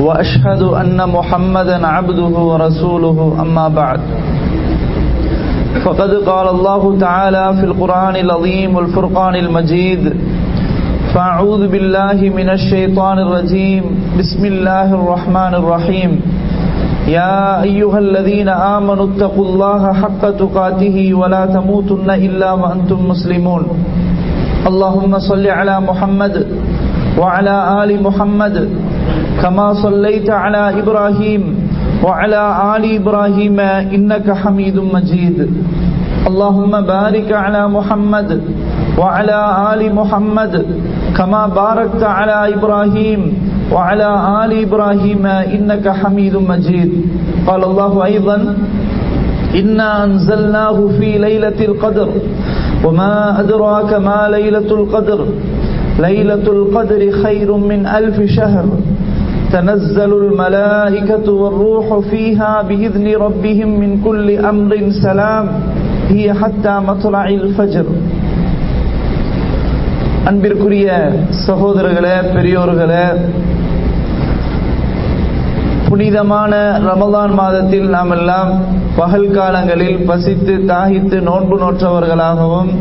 وأشهد أن محمدا عبده ورسوله أما بعد. فقد قال الله تعالى في القرآن العظيم والفرقان المجيد فأعوذ بالله من الشيطان الرجيم. بسم الله الرحمن الرحيم. يا أيها الذين آمنوا اتقوا الله حق تقاته ولا تموتن إلا وأنتم مسلمون. اللهم صل على محمد وعلى آل محمد كما صليت على إبراهيم وعلى آل إبراهيم إنك حميد مجيد. اللهم بارك على محمد وعلى آل محمد كما باركت على إبراهيم وعلى آل إبراهيم إنك حميد مجيد. قال الله أيضا إنا أنزلناه في ليلة القدر وما أدراك ما ليلة القدر. ليلة القدر خير من ألف شهر. تنزل الملائكة والروح فيها بإذن ربهم من كل أمر سلام هي حتى مطلع الفجر அன்பிற்குரிய சகோதரர்களே பெரியோர்களே புனிதமான ரமதான் மாதத்தில் நாம் எல்லாம் பகல் காலங்களில் பசித்து தாகித்து நோன்பு நோற்றவர்களாகவும்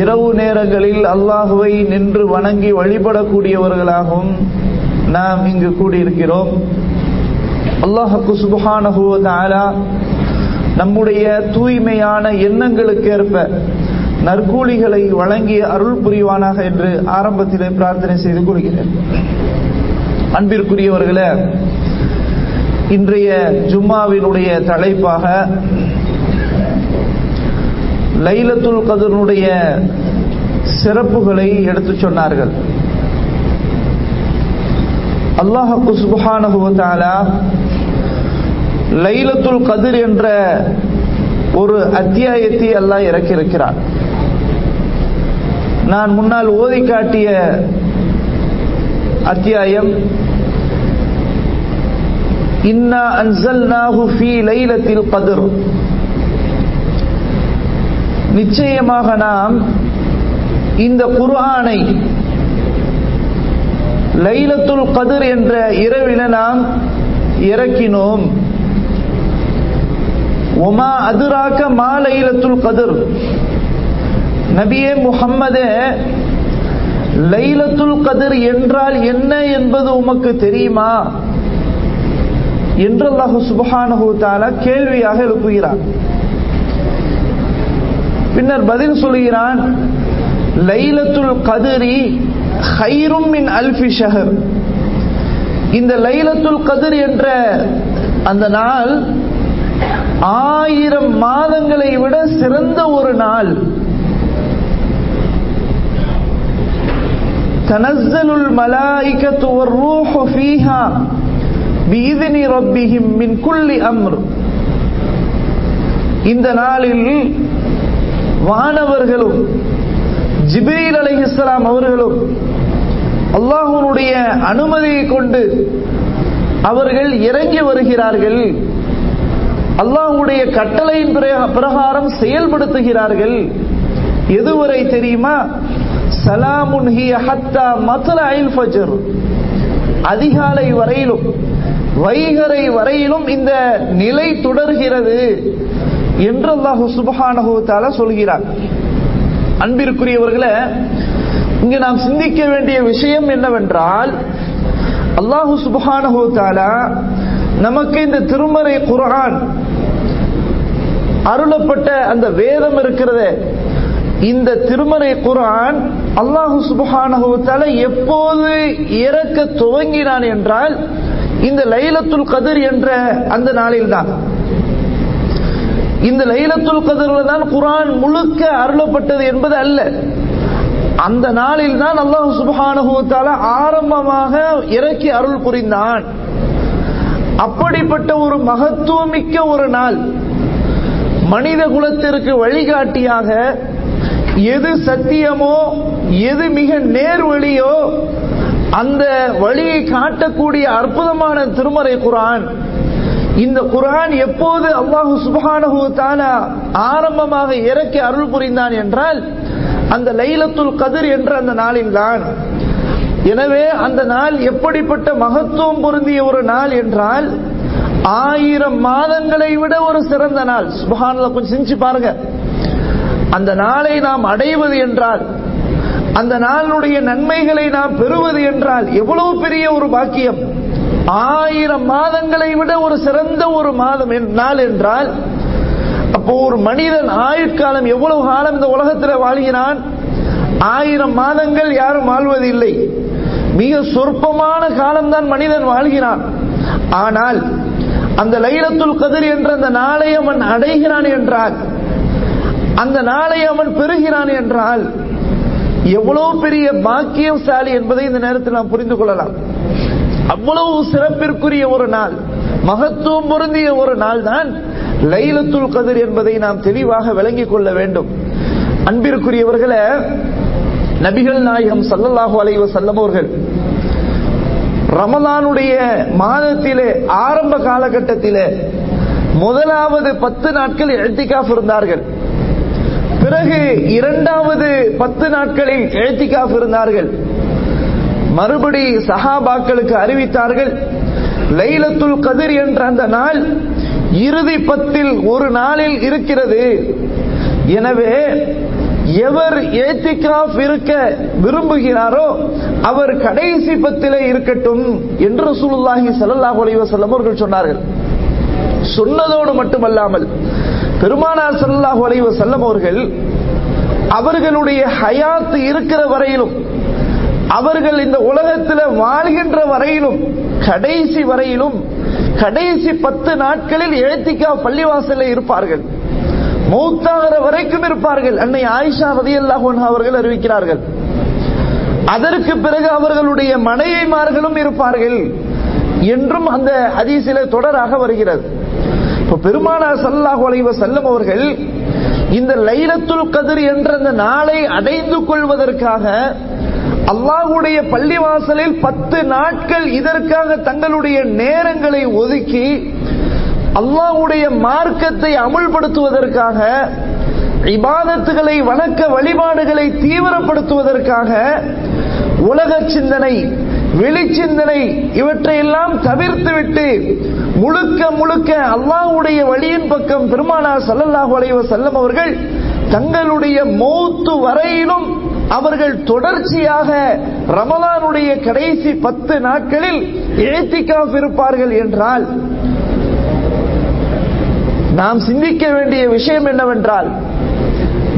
இரவு நேரங்களில் அல்லாஹுவை நின்று வணங்கி வழிபடக்கூடியவர்களாகவும் நாம் இங்கு கூடியிருக்கிறோம். அல்லாஹுக்கு சுபஹானஹுவதாலா நம்முடைய தூய்மையான எண்ணங்களுக்கு ஏற்ப நற்கூலிகளை வழங்கிய அருள் புரிவானாக என்று ஆரம்பத்திலே பிரார்த்தனை செய்து கொள்கிறேன். அன்பிற்குரியவர்களே இன்றைய ஜும்மாவினுடைய தலைப்பாக லைலத்துல் கதனுடைய சிறப்புகளை எடுத்து சொன்னார்கள். அல்லாஹு சுபஹானஹுவத்தாலா லைலத்துல் கதிர் என்ற ஒரு அத்தியாயத்தை அல்லாஹ் இறக்கியிருக்கிறார். நான் முன்னால் ஓதி காட்டிய அத்தியாயம் இன்னா அன்சல்நாஹு ஃபீ லைலத்தில் கதிர். நிச்சயமாக நாம் இந்த குர்ஆனை லைலத்துல் கதிர் என்ற இரவில நாம் இறக்கினோம். ஒமா அதுராக்க மா லைலத்துல் கதிர். நபியே முகம்மதே லைலத்துல் கதிர் என்றால் என்ன என்பது உமக்கு தெரியுமா? என்று அல்லாஹு சுபஹானஹு தாலா கேள்வியாக எழுப்புகிறார் பின்னர் பதில் சொல்கிறான் லைலத்துல் கதிரி ஹைரும் மின் அல்ஃபி ஷஹர் இந்த லைலத்துல் கதிர் என்ற அந்த நாள் ஆயிரம் மாதங்களை விட சிறந்த ஒரு நாள். தனஸ்ஸலுல் மலாயிகத்து வர்ரூஹு ஃபீஹா பீதனி ரப்பிஹிம் மின் குல்லி அம்ர். இந்த நாளில் வானவர்களும் ஜிப்ரீல் அலைஹிஸ்ஸலாம் அவர்களும் அல்லாஹுனுடைய அனுமதியை கொண்டு அவர்கள் இறங்கி வருகிறார்கள். அல்லாஹுடைய கட்டளையின் பிரகாரம் செயல்படுத்துகிறார்கள். எதுவரை தெரியுமா? சலாமுன் ஃபஜர். அதிகாலை வரையிலும் வைகரை வரையிலும் இந்த நிலை தொடர்கிறது என்று அல்லாஹு சுபஹானஹு தஆலா சொல்கிறார் அன்பிற்குரியவர்களை இங்கு நாம் சிந்திக்க வேண்டிய விஷயம் என்னவென்றால் அல்லாஹு சுபஹானஹு நமக்கு இந்த திருமறை குரான் அருளப்பட்ட அந்த வேதம் இருக்கிறது. இந்த திருமறை குரான் அல்லாஹு சுபஹானஹு எப்போது இறக்க துவங்கினான் என்றால் இந்த லைலத்துல் கதிர் என்ற அந்த நாளில் தான் இந்த லைலத்துல் கதிரில் தான் குரான் முழுக்க அருளப்பட்டது என்பது அல்ல. அந்த நாளில் தான் அல்லாஹ் சுபஹானுவத்தால ஆரம்பமாக இறக்கி அருள் புரிந்தான். அப்படிப்பட்ட ஒரு மகத்துவமிக்க ஒரு நாள். மனித குலத்திற்கு வழிகாட்டியாக எது சத்தியமோ எது மிக நேர்வழியோ அந்த வழியை காட்டக்கூடிய அற்புதமான திருமறை குரான் இந்த குரான் எப்போது அல்லாஹு சுபஹானஹு தாலா ஆரம்பமாக இறக்கி அருள் புரிந்தான் என்றால் அந்த லைலத்துல் கதிர் என்ற அந்த நாளில் தான். எனவே அந்த நாள் எப்படிப்பட்ட மகத்துவம் பொருந்திய ஒரு நாள் என்றால் ஆயிரம் மாதங்களை விட ஒரு சிறந்த நாள். சுபஹானல கொஞ்சம் சிந்திச்சு பாருங்க. அந்த நாளை நாம் அடைவது என்றால் அந்த நாளுடைய நன்மைகளை நாம் பெறுவது என்றால் எவ்வளவு பெரிய ஒரு பாக்கியம்? ஆயிரம் மாதங்களை விட ஒரு சிறந்த ஒரு மாதம் நாள் என்றால் அப்போ ஒரு மனிதன் ஆயுட்காலம் எவ்வளவு காலம் இந்த உலகத்தில் வாழ்கிறான் ஆயிரம் மாதங்கள் யாரும் வாழ்வதில்லை. மிக சொற்பமான காலம்தான் மனிதன் வாழ்கிறான் ஆனால் அந்த லைலத்துல் கதிர் என்ற அந்த நாளை அவன் அடைகிறான் என்றால் அந்த நாளை அவன் பெறுகிறான் என்றால் எவ்வளவு பெரிய பாக்கியசாலி என்பதை இந்த நேரத்தில் நாம் புரிந்து கொள்ளலாம். அவ்வளவு சிறப்பிற்குரிய ஒரு நாள். மகத்துவம் பொருந்திய ஒரு நாள் தான் லைலத்துல் கதிர் என்பதை நாம் தெளிவாக விளங்கிக் கொள்ள வேண்டும். அன்பிற்குரியவர்களே நபிகள் நாயகம் சல்லல்லாஹு அலைவ செல்லமோர்கள் ரமலானுடைய மாதத்திலே ஆரம்ப காலகட்டத்திலே முதலாவது பத்து நாட்கள் எழுத்திக்காஃப் இருந்தார்கள். பிறகு இரண்டாவது பத்து நாட்களில் எழுத்திக்காஃப் இருந்தார்கள். மறுபடி சஹாபாக்களுக்கு அறிவித்தார்கள். லைலத்துல் கதிர் என்ற அந்த நாள் இறுதி பத்தில் ஒரு நாளில் இருக்கிறது. எனவே எவர் ஏத்திகாஃப் இருக்க விரும்புகிறாரோ அவர் கடைசி பத்திலே இருக்கட்டும் என்று சுல்லாஹி சல்லாஹ் அலைவசல்லம் அவர்கள் சொன்னார்கள். சொன்னதோடு மட்டுமல்லாமல் பெருமானார் சல்லாஹு அலைவ செல்லம் அவர்கள் அவர்களுடைய ஹயாத் இருக்கிற வரையிலும் அவர்கள் இந்த உலகத்தில் வாழ்கின்ற வரையிலும் கடைசி வரையிலும் கடைசி பத்து நாட்களில் எழுத்திக்கா பள்ளிவாசலில் இருப்பார்கள். மௌத்தாகிற வரைக்கும் இருப்பார்கள். அன்னை ஆயிஷா ரதி அவர்கள் அறிவிக்கிறார்கள். அதற்கு பிறகு அவர்களுடைய மனைவிமார்களும் இருப்பார்கள். என்றும் அந்த அதிசில தொடராக வருகிறது. இப்ப பெருமானார் சல்லாஹு அலைவ செல்லும் அவர்கள் இந்த லைலத்துல் கதிர் என்ற அந்த நாளை அடைந்து கொள்வதற்காக அல்லாஹுடைய பள்ளிவாசலில் பத்து நாட்கள் இதற்காக தங்களுடைய நேரங்களை ஒதுக்கி அல்லாஹுடைய மார்க்கத்தை அமுல்படுத்துவதற்காக இபாதத்துகளை வணக்க வழிபாடுகளை தீவிரப்படுத்துவதற்காக உலக சிந்தனை வெளிச்சிந்தனை இவற்றையெல்லாம் தவிர்த்துவிட்டு முழுக்க முழுக்க அல்லாஹுடைய வழியின் பக்கம் பெருமானா சல்லல்லாஹு அலைவ செல்லம் அவர்கள் தங்களுடைய மௌத்து வரையிலும் அவர்கள் தொடர்ச்சியாக ரமலானுடைய கடைசி பத்து நாட்களில் இழைத்திக்காஃப் இருப்பார்கள் என்றால் நாம் சிந்திக்க வேண்டிய விஷயம் என்னவென்றால்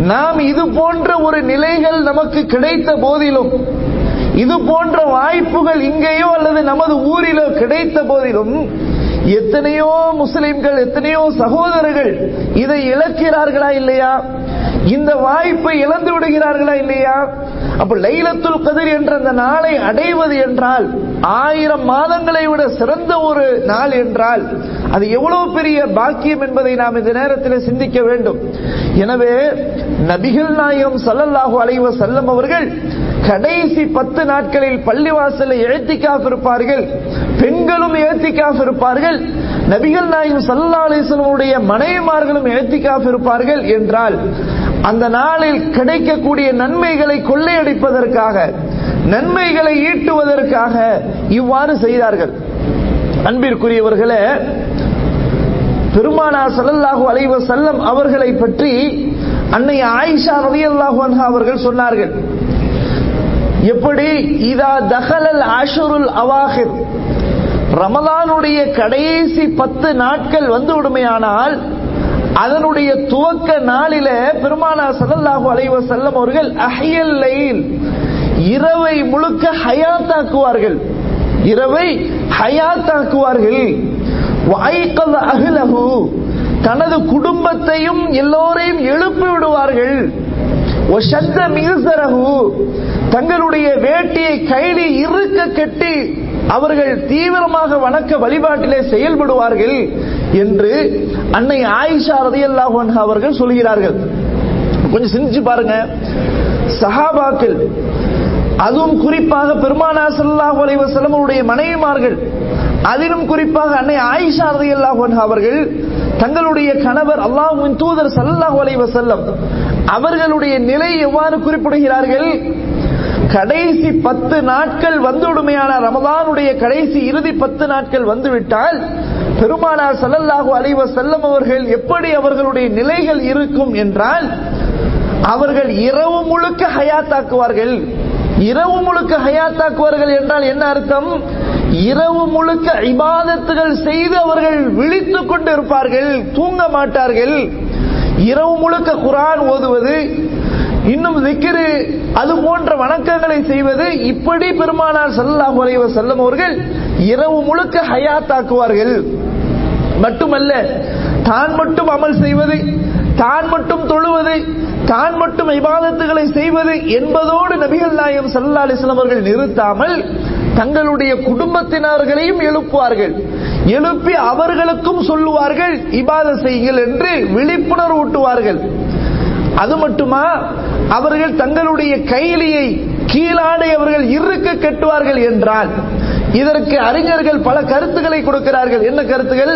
நாம் இது போன்ற ஒரு நிலைகள் நமக்கு கிடைத்த போதிலும் இது போன்ற வாய்ப்புகள் இங்கேயோ அல்லது நமது ஊரிலோ கிடைத்த போதிலும் எத்தனையோ முஸ்லிம்கள் எத்தனையோ சகோதரர்கள் இதை இழக்கிறார்களா இல்லையா? இந்த வாய்ப்பை இழந்து விடுகிறார்களா இல்லையா? அப்ப லைலத்துல் கதிர் என்ற அந்த நாளை அடைவது என்றால் ஆயிரம் மாதங்களை விட சிறந்த ஒரு நாள் என்றால் அது எவ்வளவு பெரிய பாக்கியம் என்பதை நாம் இந்த நேரத்தில் சிந்திக்க வேண்டும். எனவே நபிகள் நாயகம் சல்லல்லாஹு அலைவ செல்லம் அவர்கள் கடைசி பத்து நாட்களில் பள்ளிவாசலை எழுத்திக்காக இருப்பார்கள் பெண்களும் எழுத்திக்காக இருப்பார்கள் நபிகள் நாயகம் சல்லா அலிஸ்லமுடைய மனைவிமார்களும் எழுத்திக்காக இருப்பார்கள் என்றால் அந்த நாளில் கிடைக்கக்கூடிய நன்மைகளை கொள்ளையடிப்பதற்காக நன்மைகளை ஈட்டுவதற்காக இவ்வாறு செய்தார்கள். அன்பிற்குரியவர்களே பெருமானார் சல்லல்லாஹு அலைவ செல்லம் அவர்களை பற்றி அன்னை ஆயிஷா ரவி அல்லாஹு அவர்கள் சொன்னார்கள். எப்படி? இதா தகலல் ஆஷருல் அவாஹிர். ரமலானுடைய கடைசி பத்து நாட்கள் வந்து விடுமையானால் அதனுடைய துவக்க நாளில பெருமானா சதல்லாஹு அலைவ செல்லம் அவர்கள் அஹியல் லைல் இரவை முழுக்க ஹயாத்தாக்குவார்கள். இரவை ஹயாத்தாக்குவார்கள். வாய்க்கல் அகிலகு தனது குடும்பத்தையும் எல்லோரையும் எழுப்பி விடுவார்கள். தங்களுடைய வேட்டியை கைலி இருக்க கட்டி அவர்கள் தீவிரமாக வணக்க வழிபாட்டிலே செயல்படுவார்கள் என்று அன்னை ஆயிஷா ரதியல்லாஹு அவர்கள் சொல்கிறார்கள். கொஞ்சம் சிந்திச்சு பாருங்க. சஹாபாக்கள் அதுவும் குறிப்பாக பெருமானா ஸல்லல்லாஹு அலைஹி வஸல்லம் அவருடைய மனைவிமார்கள் அதிலும் குறிப்பாக அன்னை ஆயிஷா ரதி அல்லாஹ் அவர்கள் தங்களுடைய கணவர் அல்லாஹ்வின் தூதர் சல்லாஹ் அலைவசல்லம் அவர்களுடைய நிலை எவ்வாறு குறிப்பிடுகிறார்கள்? கடைசி பத்து நாட்கள் வந்துடுமையான ரமதானுடைய கடைசி இறுதி பத்து நாட்கள் வந்துவிட்டால் பெருமானார் ஸல்லல்லாஹு அலைஹி செல்லம் அவர்கள் எப்படி அவர்களுடைய நிலைகள் இருக்கும் என்றால் அவர்கள் இரவு முழுக்க ஹயாத்தாக்குவார்கள். இரவு முழுக்க ஹயாத்தாக்குவார்கள் என்றால் என்ன அர்த்தம்? இரவு முழுக்க இபாதத்துகள் செய்து அவர்கள் விழித்துக் கொண்டு இருப்பார்கள் தூங்க மாட்டார்கள். இரவு முழுக்க குரான் ஓதுவது இன்னும் திக்கிரு. அது போன்ற வணக்கங்களை செய்வது இப்படி பெருமானார் சல்லாஹ் அலைவ செல்லும் அவர்கள் இரவு முழுக்க ஹயாத்தாக்குவார்கள் மட்டுமல்ல தான் மட்டும் அமல் செய்வது தான் மட்டும் தொழுவது தான் மட்டும் இபாதத்துகளை செய்வது என்பதோடு நபிகள் நாயம் சல்லா அலிஸ்லாம் அவர்கள் நிறுத்தாமல் தங்களுடைய குடும்பத்தினர்களையும் எழுப்புவார்கள். எழுப்பி அவர்களுக்கும் சொல்லுவார்கள் இபாத செய்யுங்கள் என்று விழிப்புணர்வு ஊட்டுவார்கள் அது மட்டுமா? அவர்கள் தங்களுடைய கைலியை கீழாடை அவர்கள் இருக்க கட்டுவார்கள் என்றால் இதற்கு அறிஞர்கள் பல கருத்துக்களை கொடுக்கிறார்கள். என்ன கருத்துகள்?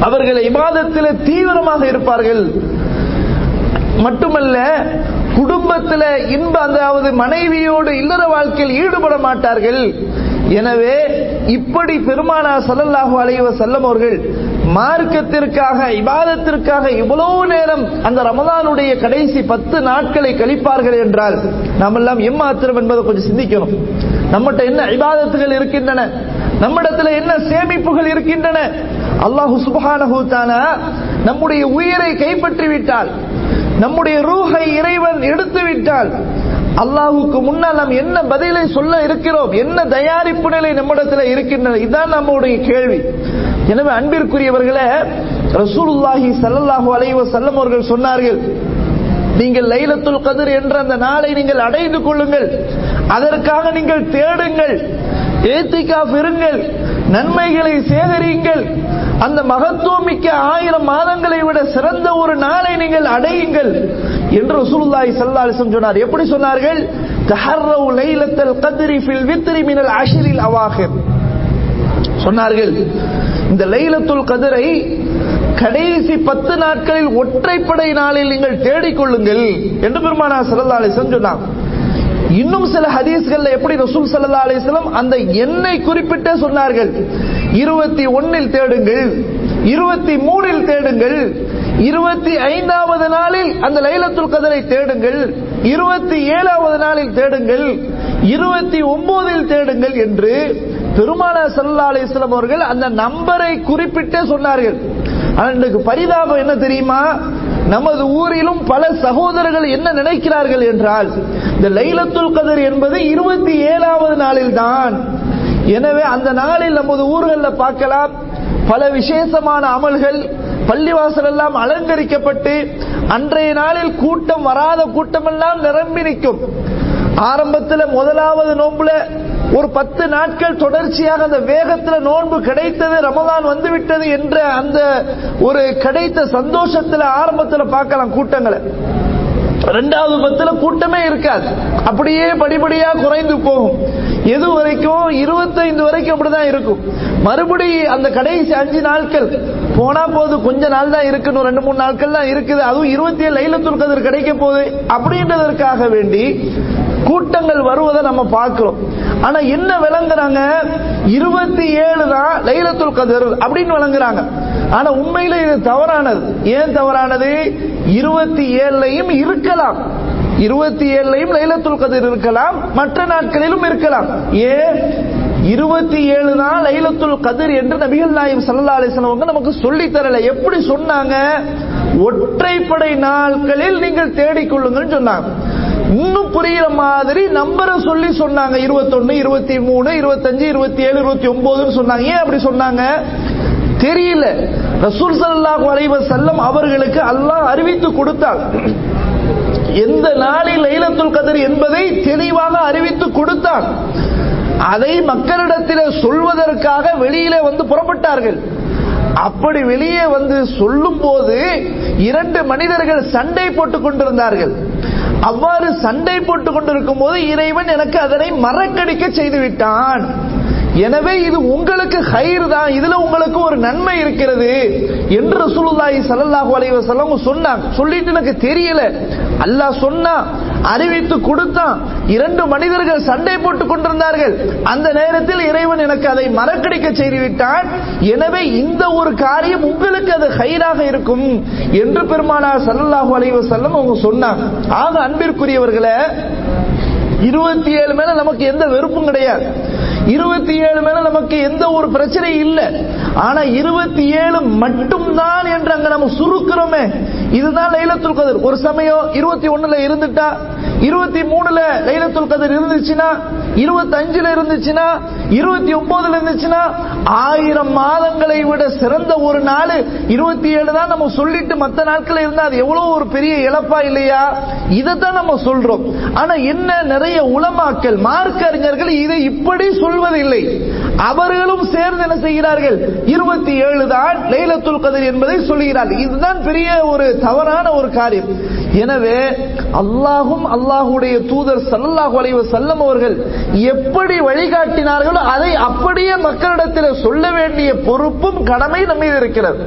அவர்கள் இபாதத்தில் தீவிரமாக இருப்பார்கள். மட்டுமல்ல குடும்பத்தில் இன்ப அதாவது மனைவியோடு இல்லற வாழ்க்கையில் ஈடுபட மாட்டார்கள். எனவே இப்படி பெருமானா சல்லல்லாஹு அலைவ செல்லம் அவர்கள் மார்க்கத்திற்காக இபாதத்திற்காக இவ்வளவு நேரம் அந்த ரமதானுடைய கடைசி பத்து நாட்களை கழிப்பார்கள் என்றால் நாம் எல்லாம் எம்மாத்திரம் என்பதை கொஞ்சம் சிந்திக்கணும். நம்மகிட்ட என்ன இபாதத்துகள் இருக்கின்றன? நம்மிடத்துல என்ன சேமிப்புகள் இருக்கின்றன? அல்லாஹு சுபஹானஹு தானா நம்முடைய உயிரை கைப்பற்றி விட்டால் நம்முடைய ரூஹை இறைவன் எடுத்து விட்டால் அல்லாஹுக்கு முன்னால் நாம் என்ன பதிலை சொல்ல இருக்கிறோம்? என்ன தயாரிப்பு நிலை நம்மிடத்தில் இருக்கின்றன? இதுதான் நம்முடைய கேள்வி. எனவே அன்பிற்குரியவர்களே ரசூலுல்லாஹி சல்லல்லாஹு அலைவ செல்லம் அவர்கள் சொன்னார்கள் நீங்கள் லைலத்துல் கதிர் என்ற அந்த நாளை நீங்கள் அடைந்து கொள்ளுங்கள். அதற்காக நீங்கள் தேடுங்கள். ஏத்திகாஃப் இருங்கள். நன்மைகளை சேகரியுங்கள். அந்த மகத்துவம் மிக்க ஆயிரம் மாதங்களை விட சிறந்த ஒரு நாளை நீங்கள் அடையுங்கள். என்று ரசூலுல்லாஹி ஸல்லல்லாஹு சொன்னார். எப்படி சொன்னார்கள்? தஹர்ரவு லைலத்தல் கத்ரி ஃபில் வித்ரி மினல் அஷ்ரில் அவாஹிர். சொன்னார்கள் இந்த லைலத்துல் கதிரை கடைசி பத்து நாட்களில் ஒற்றைப்படை நாளில் நீங்கள் தேடிக்கொள்ளுங்கள் என்று பெருமானா சல்லா அலிஸ்லம் இன்னும் சில ஹதீஸ்கள்ல எப்படி ரசூல் சல்லா அலிஸ்லம் அந்த எண்ணை குறிப்பிட்டே சொன்னார்கள். இருபத்தி ஒன்னில் தேடுங்கள் இருபத்தி மூணில் தேடுங்கள் இருபத்தி ஐந்தாவது நாளில் அந்த லைலத்துல் கதரை தேடுங்கள் இருபத்தி ஏழாவது நாளில் தேடுங்கள் இருபத்தி ஒன்பதில் தேடுங்கள் என்று பெருமான சல்லா அலிஸ்லாம் அவர்கள் அந்த நம்பரை குறிப்பிட்டே சொன்னார்கள். ஆனால் இன்றைக்கு பரிதாபம் என்ன தெரியுமா? நமது ஊரிலும் பல சகோதரர்கள் என்ன நினைக்கிறார்கள் என்றால் இந்த லைலத்துல் கதர் என்பது இருபத்தி ஏழாவது நாளில் தான் எனவே அந்த நாளில் நமது ஊர்களில் பார்க்கலாம். பல விசேஷமான அமல்கள் பள்ளிவாசல் எல்லாம் அலங்கரிக்கப்பட்டு அன்றைய நாளில் கூட்டம் வராத கூட்டமெல்லாம் நிரம்பி நிற்கும். ஆரம்பத்தில் முதலாவது நோம்புல ஒரு பத்து நாட்கள் தொடர்ச்சியாக அந்த வேகத்தில் நோன்பு கிடைத்தது ரமதான் வந்து விட்டது என்ற அந்த ஒரு கிடைத்த சந்தோஷத்தில் ஆரம்பத்தில் பார்க்கலாம் கூட்டங்களை. ரெண்டாவது பத்துல கூட்டமே இருக்காது. அப்படியே படிப்படியா குறைந்து போகும். எது வரைக்கும்? இருபத்தைந்து வரைக்கும் அப்படிதான் இருக்கும். மறுபடி அந்த கடைசி அஞ்சு நாட்கள் போனா போது கொஞ்ச நாள் தான் இருக்கணும் ரெண்டு மூணு நாட்கள் தான் இருக்குது. அதுவும் இருபத்தி ஏழு லைலத்துல் கதிர் கிடைக்க போகுது அப்படின்றதற்காக வேண்டி கூட்டங்கள் வருவதை நம்ம பார்க்கிறோம். ஆனா என்ன விளங்குறாங்க? இருபத்தி ஏழு தான் லைலத்துல் கதிர் அப்படின்னு விளங்குறாங்க. ஆனா உண்மையில இது தவறானது. ஏன் தவறானது? இருபத்தி ஏழுலையும் இருக்கலாம். இருபத்தி ஏழுலையும் லைலத்துல் கதிர் இருக்கலாம். மற்ற நாட்களிலும் இருக்கலாம். ஏன்? இருபத்தி ஏழு தான் லைலத்துல் கதிர் என்று நபிகள் நாயம் சல்லா அலிஸ்லவங்க நமக்கு சொல்லி தரல. எப்படி சொன்னாங்க? ஒற்றைப்படை நாட்களில் நீங்கள் தேடிக்கொள்ளுங்கள் சொன்னாங்க. இன்னும் புரியுற மாதிரி நம்பரை சொல்லி சொன்னாங்க. இருபத்தொன்னு இருபத்தி மூணு இருபத்தஞ்சு இருபத்தி ஏழு இருபத்தி ஒன்பதுன்னு சொன்னாங்க. ஏன் அப்படி சொன்னாங்க? தெரியல. ரசூல் சல்லாஹூ வரைவ செல்லம் அவர்களுக்கு அல்லாஹ் அறிவித்து கொடுத்தார். எந்த நாளில் லைலத்துல் கதர் என்பதை தெளிவாக அறிவித்து கொடுத்தான் அதை மக்களிடத்தில் சொல்வதற்காக வெளியிலே வந்து புறப்பட்டார்கள். அப்படி வெளியே வந்து சொல்லும் போது இரண்டு மனிதர்கள் சண்டை போட்டுக் கொண்டிருந்தார்கள். அவ்வாறு சண்டை போட்டுக் கொண்டிருக்கும் போது இறைவன் எனக்கு அதனை மறக்கடிக்க செய்து விட்டான் எனவே இது உங்களுக்கு ஹயிர் தான். இதுல உங்களுக்கு ஒரு நன்மை இருக்கிறது என்று ரசூலுல்லாஹி சல்லாஹு அலைவசல்லம் சொன்னாங்க. சொல்லிட்டு எனக்கு தெரியல. அல்லாஹ் சொன்னா அறிவித்து கொடுத்தான். இரண்டு மனிதர்கள் சண்டை போட்டுக் கொண்டிருந்தார்கள். அந்த நேரத்தில் இறைவன் எனக்கு அதை மறக்கடிக்க செய்து விட்டான் எனவே இந்த ஒரு காரியம் உங்களுக்கு அது ஹைராக இருக்கும் என்று பெருமானார் ஸல்லல்லாஹு அலைவ செல்லம் அவங்க சொன்னாங்க. ஆக அன்பிற்குரியவர்களே இருபத்தி ஏழு மேல நமக்கு எந்த வெறுப்பும் கிடையாது. இருபத்தி ஏழு மேல நமக்கு எந்த ஒரு பிரச்சனையும் இல்லை. ஆனா இருபத்தி ஏழு மட்டும்தான் என்று அங்க நம்ம சுருக்கிறோமே. இதுதான் லைலத்துல் கதிர். ஒரு சமயம் இருபத்தி ஒண்ணுல இருந்துட்டா இருபத்தி மூணுல லைலத்துல் கதிர் இருந்துச்சுன்னா இருபத்தி அஞ்சுல இருந்துச்சுன்னா இருபத்தி ஒன்பதுல இருந்துச்சுன்னா ஆயிரம் மாதங்களை விட சிறந்த ஒரு நாள். இருபத்தி ஏழு தான் நம்ம சொல்லிட்டு மத்த நாட்கள் இருந்தா அது எவ்வளவு ஒரு பெரிய இழப்பா இல்லையா? இதைத்தான் நம்ம சொல்றோம். ஆனா என்ன நிறைய உலமாக்கள் மார்க்க அறிஞர்கள் இதை இப்படி சொல்வதில்லை. அவர்களும் சேர்ந்து என்ன செய்கிறார்கள்? இருபத்தி ஏழு தான் லைலத்துல் கதிர் என்பதை சொல்கிறார்கள் இதுதான் பெரிய ஒரு தவறான ஒரு காரியம். எனவே அல்லாஹும் அல்லாஹுடைய தூதர் சல்லாஹ் அலைஹி செல்லம் அவர்கள் எப்படி வழிகாட்டினார்களோ அதை அப்படியே மக்களிடத்தில் சொல்ல வேண்டிய பொறுப்பும் கடமை நம்மீது இருக்கிறது.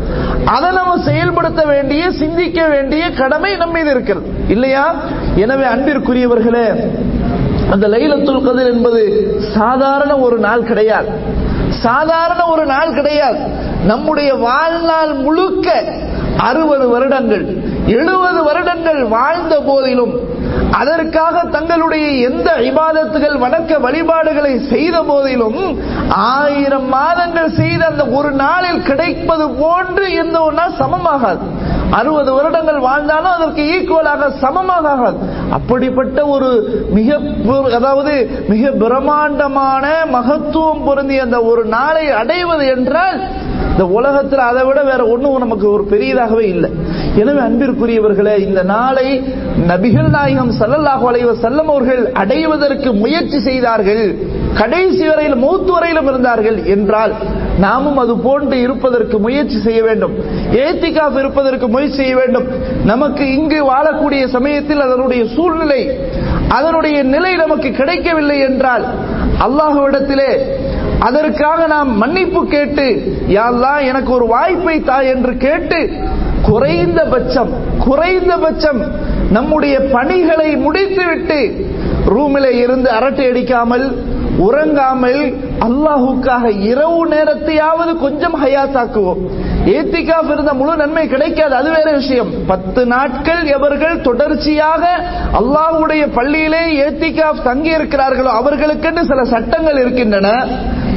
அதை நம்ம செயல்படுத்த வேண்டிய சிந்திக்க வேண்டிய கடமை நம்மீது இருக்கிறது. இல்லையா? எனவே அன்பிற்குரியவர்களே அந்த லைலத்துல் கதிர் என்பது சாதாரண ஒரு நாள் கிடையாது. சாதாரண ஒரு நாள் கிடையாது. நம்முடைய வாழ்நாள் முழுக்க அறுபது வருடங்கள் எழுபது வருடங்கள் வாழ்ந்த போதிலும் அதற்காக தங்களுடைய எந்த இபாதத்துகள் வணக்க வழிபாடுகளை செய்த போதிலும் ஆயிரம் மாதங்கள் செய்த அந்த ஒரு நாளில் கிடைப்பது போன்று எந்த ஒன்றா சமமாகாது. அறுபது வருடங்கள் வாழ்ந்தாலும் அதற்கு ஈக்குவலாக சமமாக ஆகாது அப்படிப்பட்ட ஒரு மிக அதாவது மிக பிரம்மாண்டமான மகத்துவம் பொருந்திய அந்த ஒரு நாளை அடைவது என்றால் இந்த உலகத்தில் அதை விட வேற ஒன்றும் நமக்கு ஒரு பெரியதாகவே இல்லை. எனவே அன்பிற்குரியவர்களே இந்த நாளை நபிகள் நாயகம் சல்லல்லாஹு அலைஹி செல்லம் அவர்கள் அடைவதற்கு முயற்சி செய்தார்கள். கடைசி வரையில் மூத்து வரையிலும் இருந்தார்கள் என்றால் நாமும் அது போன்று இருப்பதற்கு முயற்சி செய்ய வேண்டும். ஏத்திகாப் இருப்பதற்கு முயற்சி செய்ய வேண்டும். நமக்கு இங்கு வாழக்கூடிய சமயத்தில் அதனுடைய சூழ்நிலை அதனுடைய நிலை நமக்கு கிடைக்கவில்லை என்றால் அல்லாஹுவிடத்திலே அதற்காக நாம் மன்னிப்பு கேட்டு யாரெல்லாம் எனக்கு ஒரு வாய்ப்பை தா என்று கேட்டு குறைந்தபட்சம் குறைந்தபட்சம் நம்முடைய பணிகளை முடித்துவிட்டு ரூமிலே இருந்து அரட்டை அடிக்காமல் உறங்காமல் அல்லாஹுக்காக இரவு நேரத்தையாவது கொஞ்சம் ஹயாத்தாக்குவோம். ஏத்திகாஃப் இருந்த முழு நன்மை கிடைக்காது அது வேற விஷயம். பத்து நாட்கள் எவர்கள் தொடர்ச்சியாக அல்லாஹுடைய பள்ளியிலே ஏத்திகாஃப் தங்கி இருக்கிறார்களோ அவர்களுக்கென்று சில சட்டங்கள் இருக்கின்றன.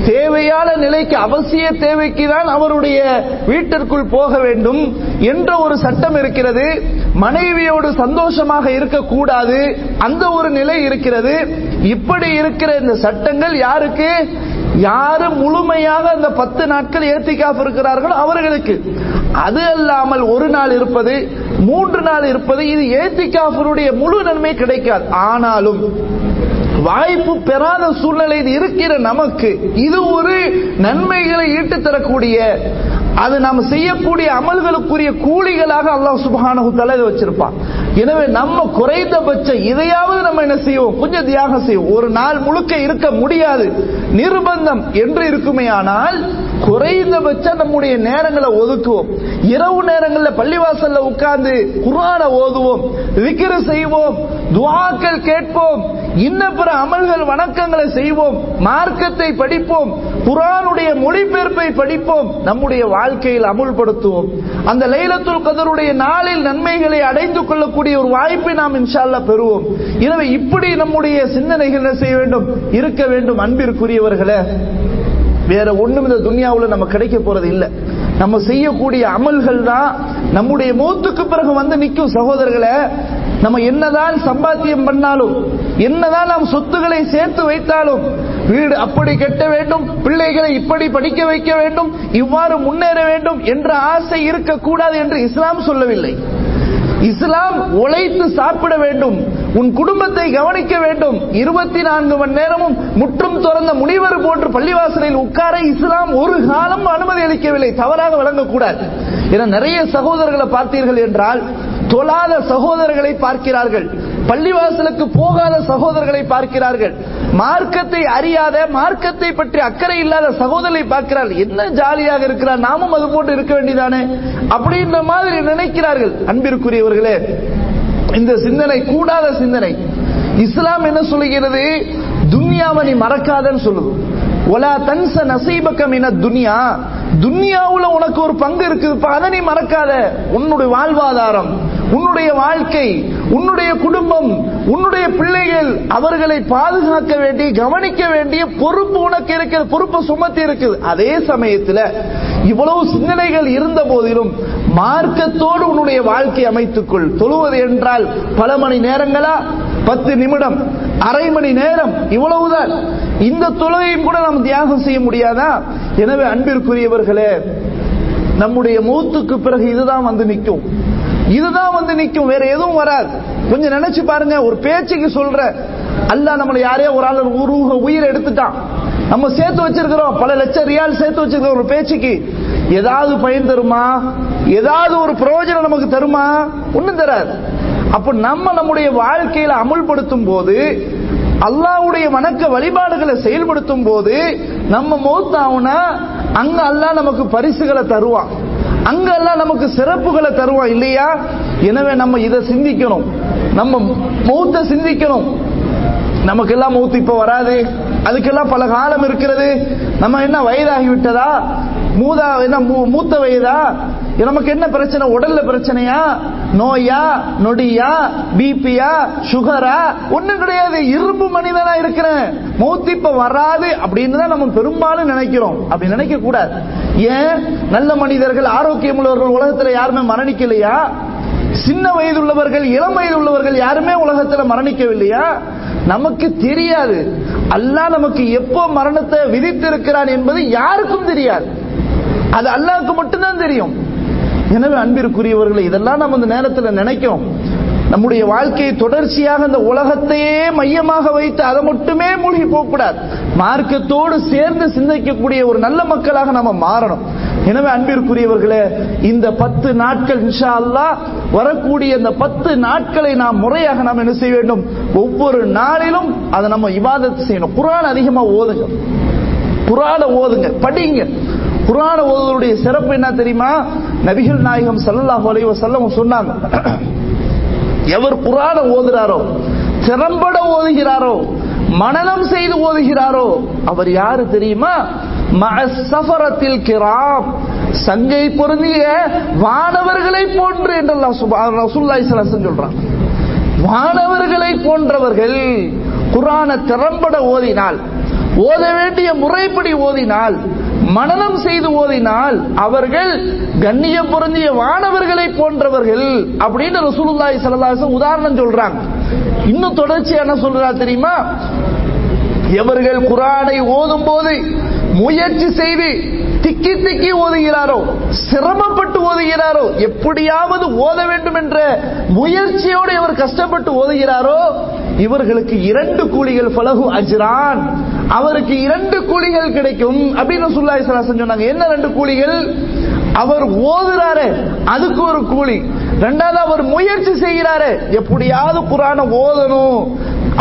தேவையான நிலைக்கு அவசிய தேவைக்கு தான் அவருடைய வீட்டிற்குள் போக வேண்டும் என்ற ஒரு சட்டம் இருக்கிறது. மனைவியோடு சந்தோஷமாக இருக்கக்கூடாது அந்த ஒரு நிலை இருக்கிறது. இப்படி இருக்கிற இந்த சட்டங்கள் யாருக்கு? யாரு முழுமையாக அந்த பத்து நாட்கள் ஏத்திக்காப் இருக்கிறார்களோ அவர்களுக்கு. அது அல்லாமல் ஒரு நாள் இருப்பது மூன்று நாள் இருப்பது இது ஏத்திக்காஃபருடைய முழு நன்மை கிடைக்காது. ஆனாலும் வாய்ப்பு பெறாத சூழ்நிலையில் இருக்கிற நமக்கு. இது ஒரு நன்மைகளை ஈட்டு தரக்கூடிய அது நாம் செய்யக்கூடிய அமல்களுக்குரிய கூலிகளாக அல்லாஹ் சுபஹானஹு தலை வச்சிருப்பான். எனவே நம்ம குறைந்தபட்சம் இதையாவது நம்ம என்ன செய்வோம்? கொஞ்சம் தியாகம் செய்வோம். ஒரு நாள் முழுக்க இருக்க முடியாது. நிர்பந்தம் என்று இருக்குமே ஆனால் குறைந்தபட்சம் நம்முடைய நேரங்களை ஒதுக்குவோம். இரவு நேரங்களில் பள்ளிவாசல்ல உட்கார்ந்து குரான ஓதுவோம் விக்கிர செய்வோம் துவாக்கள் கேட்போம் இன்ன பிற அமல்கள் வணக்கங்களை செய்வோம். மார்க்கத்தை படிப்போம். குரானுடைய மொழிபெயர்ப்பை படிப்போம். நம்முடைய வாழ்க்கையில் அமுல்படுத்துவோம். அந்த லைலத்துல் கதருடைய நாளில் நன்மைகளை அடைந்து கொள்ளக்கூடிய ஒரு வாய்ப்பை நாம் இன்ஷால்ல பெறுவோம். எனவே இப்படி நம்முடைய சிந்தனைகள் என்ன செய்ய வேண்டும்? இருக்க வேண்டும். அன்பிற்குரியவர்களே வேற ஒண்ணும் இந்த துன்யாவுல நம்ம கிடைக்க போறது இல்லை. நம்ம செய்யக்கூடிய அமல்கள் தான் நம்முடைய மூத்துக்கு பிறகு வந்து நிற்கும் சகோதரர்களை நம்ம என்னதான் சம்பாத்தியம் பண்ணாலும் என்னதான் நாம் சொத்துக்களை சேர்த்து வைத்தாலும் வீடு அப்படி கட்ட வேண்டும் பிள்ளைகளை இப்படி படிக்க வைக்க வேண்டும் இவ்வாறு முன்னேற வேண்டும் என்ற ஆசை இருக்கக்கூடாது என்று இஸ்லாம் சொல்லவில்லை. இஸ்லாம் உழைத்து சாப்பிட வேண்டும் உன் குடும்பத்தை கவனிக்க வேண்டும். இருபத்தி நான்கு மணி நேரமும் முற்றும் துறந்த முனிவர் போன்று பள்ளிவாசலில் உட்கார இஸ்லாம் ஒரு காலம் அனுமதி அளிக்கவில்லை. தவறாக வழங்கக்கூடாது என நிறைய சகோதரர்களை பார்த்தீர்கள் என்றால் தொழாத சகோதரர்களை பார்க்கிறார்கள். பள்ளிவாசலுக்கு போகாத சகோதரர்களை பார்க்கிறார்கள். மார்க்கத்தை அறியாத மார்க்கத்தை பற்றி அக்கறை இல்லாத சகோதரரை பார்க்கிறார்கள். என்ன ஜாலியாக இருக்கிறார். நாமும் அது போட்டு இருக்க வேண்டியதானே? அப்படின்ற மாதிரி நினைக்கிறார்கள். அன்பிற்குரியவர்களே இந்த சிந்தனை கூடாத சிந்தனை. இஸ்லாம் என்ன சொல்லுகிறது? துன்யாவை நீ மறக்காதன்னு சொல்லுது. ஒலா தன்ச நசீபக்க என துனியா. துன்யாவுல உனக்கு ஒரு பங்கு இருக்குதுப்பா அதை நீ மறக்காத. உன்னுடைய வாழ்வாதாரம் உன்னுடைய வாழ்க்கை உன்னுடைய குடும்பம் உன்னுடைய பிள்ளைகள் அவர்களை பாதுகாக்க வேண்டிய கவனிக்க வேண்டிய பொறுப்பு உனக்கு இருக்கிறது. பொறுப்பு சுமத்தி இருக்குது. அதே சமயத்தில் இவ்வளவு சிந்தனைகள் இருந்த போதிலும் மார்க்கத்தோடு உன்னுடைய வாழ்க்கை அமைத்துக்கொள். தொழுவது என்றால் பல மணி நேரங்களா? பத்து நிமிடம். அரை மணி நேரம். இவ்வளவுதான். இந்த தொழுகையும் கூட நாம் தியாகம் செய்ய முடியாதா? எனவே அன்பிற்குரியவர்களே நம்முடைய மூத்துக்கு பிறகு இதுதான் வந்து நிற்கும். இதுதான் வந்து நிற்கும். வேற எதுவும் வராது. கொஞ்சம் நினைச்சு பாருங்க. ஒரு பேச்சுக்கு சொல்ற. அல்ல நம்மளை யாரையோ ஒரு ஆள் ஒரு உயிரை எடுத்துட்டான். நம்ம சேர்த்து வச்சிருக்கிறோம். பல லட்சம் ரியால் சேர்த்து வச்சிருக்கிறோம் ஒரு பேச்சுக்கு. ஏதாவது பயன் தருமா? ஏதாவது ஒரு பிரயோஜனம் நமக்கு தருமா? ஒண்ணும் தராது. அப்ப நம்ம நம்முடைய வாழ்க்கையில அமுல்படுத்தும் போது அல்லாவுடைய வணக்க வழிபாடுகளை செயல்படுத்தும் போது நம்ம மௌத்தாவுனா அங்க அல்லாஹ் நமக்கு பரிசுகளை தருவான். அங்க எல்லாம் நமக்கு சிறப்புகளை தருவான் இல்லையா? எனவே நம்ம இதை சிந்திக்கணும். நம்ம மௌத்த சிந்திக்கணும். நமக்கெல்லாம் மௌத்து இப்ப வராது. அதுக்கெல்லாம் பல காலம் இருக்கிறது. நம்ம என்ன வயதாகி விட்டதா மூதா என்ன மூத்த வயதா? நமக்கு என்ன பிரச்சனை? உடல்ல பிரச்சனையா? நோயா? நொடியா? பிபியா? சுகரா? ஒண்ணும் கிடையாது. இரும்பு மனிதனா இருக்கிறேன். மூத்தி இப்ப வராது அப்படின்னு தான் நம்ம பெரும்பாலும் நினைக்கிறோம். அப்படி நினைக்க கூடாது. ஏன்? நல்ல மனிதர்கள் ஆரோக்கியம் உள்ளவர்கள் உலகத்துல யாருமே மரணிக்கலையா? சின்ன வயது உள்ளவர்கள் இளம் வயது உள்ளவர்கள் யாருமே உலகத்துல மரணிக்கவில்லையா? நமக்கு தெரியாது. அல்லாஹ் நமக்கு எப்போ மரணத்தை விதித்திருக்கிறான் என்பது யாருக்கும் தெரியாது. அது அல்லாவுக்கு மட்டும்தான் தெரியும். எனவே அன்பிற்குரியவர்களை இதெல்லாம் நம்ம இந்த நேரத்தில் நினைக்கும் நம்முடைய வாழ்க்கையை தொடர்ச்சியாக இந்த உலகத்தையே மையமாக வைத்து அதை மட்டுமே மூழ்கி போகக்கூடாது. மார்க்கத்தோடு சேர்ந்து சிந்திக்கக்கூடிய ஒரு நல்ல மக்களாக நம்ம மாறணும். எனவே அன்பிற்குரியவர்களே இந்த பத்து நாட்கள் இன்ஷா அல்லா வரக்கூடிய இந்த பத்து நாட்களை நாம் முறையாக நாம் என்ன செய்ய வேண்டும்? ஒவ்வொரு நாளிலும் அதை நம்ம விவாதத்தை செய்யணும். குரான் அதிகமாக ஓதுங்க. குரான ஓதுங்க. படிங்க. குரான ஓதுவருடைய சிறப்பு என்ன தெரியுமா? நபிகள் நாயகம் சல்லாஹ் அலைவ செல்லம் சொன்னாங்க. எவர் குரான ஓதுறாரோ திறம்பட ஓதுகிறாரோ மனநம் செய்து ஓதுகிறாரோ அவர் யாரு தெரியுமா? சஃபரத்தில் கிராம் சங்கை பொருந்திய வானவர்களை போன்று என்று ரசூல்லாய் சொல்றான். வானவர்களை போன்றவர்கள் குரான திறம்பட ஓதினால் ஓத வேண்டிய முறைப்படி ஓதினால் மனநம் செய்து ஓதினால் அவர்கள் கண்ணிய பொருந்திய வானவர்களை போன்றவர்கள் அப்படின்னு ரசூலுல்லாய் சல்லாசம் உதாரணம் சொல்றாங்க. இன்னும் தொடர்ச்சியான என்ன சொல்றா தெரியுமா? எவர்கள் குரானை ஓதும் போது முயற்சி செய்து திக்கி திக்கி ஓதுகிறாரோ சிரமப்பட்டு ஓதுகிறாரோ எப்படியாவது ஓத வேண்டும் என்ற முயற்சியோடு அவர் கஷ்டப்பட்டு ஓதுகிறாரோ இவர்களுக்கு இரண்டு கூலிகள் பலகு அஜ்ரான். அவருக்கு இரண்டு கூலிகள் கிடைக்கும். அப்படின்னு சுல்லாய் சொன்னாங்க. என்ன ரெண்டு கூலிகள்? அவர் ஓதுறாரு அதுக்கு ஒரு கூலி. ரெண்டாவது அவர் முயற்சி செய்கிறாரு எப்படியாவது குரான ஓதணும்.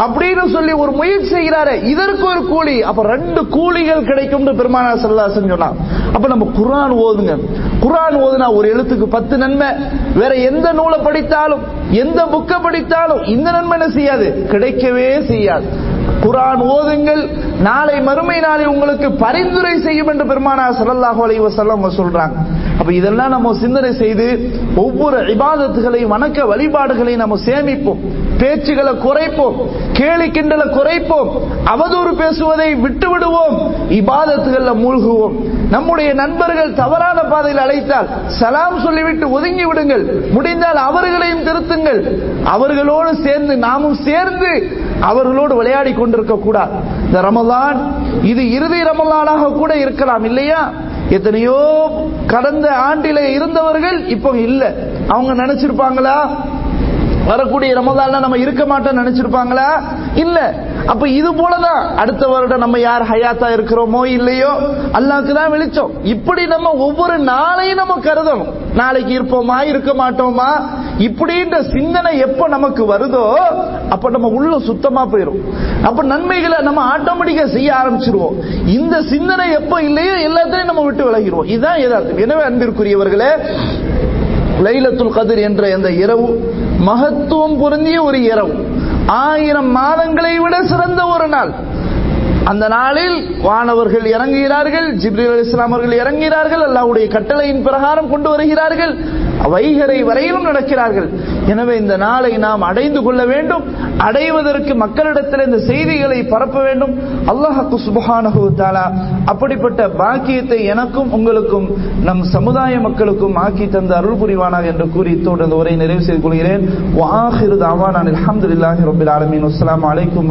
அப்படின்னு சொல்லி ஒரு முயற்சி செய்கிறாரு இதற்கு ஒரு கூலி. அப்ப ரெண்டு கூலிகள் கிடைக்கும் பெருமானா செல்லாசன் சொன்னா அப்ப நம்ம குரான் ஓதுங்க. குரான் ஓதுனா ஒரு எழுத்துக்கு பத்து நன்மை. வேற எந்த நூலை படித்தாலும் எந்த புக்கை படித்தாலும் இந்த நன்மை என்ன செய்யாது? கிடைக்கவே செய்யாது. குரான் ஓதுங்கள். நாளை மறுமை நாளை உங்களுக்கு பரிந்துரை செய்யும் என்று பெருமானா சல்லாஹூ அலைஹி அவங்க சொல்றாங்க. அப்ப இதெல்லாம் நம்ம சிந்தனை செய்து ஒவ்வொரு இபாதத்துகளையும் வணக்க வழிபாடுகளையும் நம்ம சேமிப்போம். பேச்சுகளை குறைப்போம். கேலி கிண்டலை குறைப்போம். அவதூறு பேசுவதை விட்டு விடுவோம் இபாதத்துகள்ல மூழ்குவோம். நம்முடைய நண்பர்கள் தவறான பாதையில் அழைத்தால் சலாம் சொல்லிவிட்டு ஒதுங்கி விடுங்கள். முடிந்தால் அவர்களையும் திருத்துங்கள். அவர்களோடு சேர்ந்து நாமும் சேர்ந்து அவர்களோடு விளையாடி கொண்டிருக்க கூடாது இந்த ரமலான் இது இறுதி ரமலானாக கூட இருக்கலாம் இல்லையா? எத்தனையோ கடந்த ஆண்டிலே இருந்தவர்கள் இப்போ இல்ல. அவங்க நினைச்சிருப்பாங்களா? வரக்கூடிய ரமதான்ல நம்ம இருக்க மாட்டோம் நினைச்சிருப்பாங்களா? இல்ல. அப்ப இது போலதான் அடுத்த வருடம் நம்ம யார் ஹயாத்தா இருக்கிறோமோ இல்லையோ அல்லாக்கு தான் வெளிச்சம். இப்படி நம்ம ஒவ்வொரு நாளையும் நம்ம கருதணும். நாளைக்கு இருப்போமா இருக்க மாட்டோமா? இப்படின்ற சிந்தனை எப்ப நமக்கு வருதோ அப்ப நம்ம உள்ள சுத்தமா போயிரும். அப்ப நன்மைகளை நம்ம ஆட்டோமேட்டிக்கா செய்ய ஆரம்பிச்சிருவோம். இந்த சிந்தனை எப்ப இல்லையோ எல்லாத்தையும் நம்ம விட்டு விலகிடுவோம் இதுதான் எதார்த்தம் எனவே அன்பிற்குரியவர்களே லைலத்துல் கதிர் என்ற இந்த இரவு மகத்துவம் பொருந்திய ஒரு இரவு. ஆயிரம் மாதங்களை விட சிறந்த ஒரு நாள். அந்த நாளில் வானவர்கள் இறங்குகிறார்கள் ஜிப்ரீல் அலி இஸ்லாம் அவர்கள் இறங்குகிறார்கள் அல்லாவுடைய கட்டளையின் பிரகாரம் கொண்டு வருகிறார்கள் வைகரை வரையிலும் நடக்கிறார்கள். எனவே இந்த நாளை நாம் அடைந்து கொள்ள வேண்டும் அடைவதற்கு மக்களிடத்தில் இந்த செய்திகளை பரப்ப வேண்டும். அல்லாஹு சுபஹானஹு தாலா அப்படிப்பட்ட பாக்கியத்தை எனக்கும் உங்களுக்கும் நம் சமுதாய மக்களுக்கும் ஆக்கி தந்த அருள் புரிவானாக என்று கூறி இத்தோடு அந்த உரை நிறைவு செய்து கொள்கிறேன். வாஹிரு தாவான் அல்ஹம்துலில்லாஹி ரபில் ஆலமீன். அலைக்கும்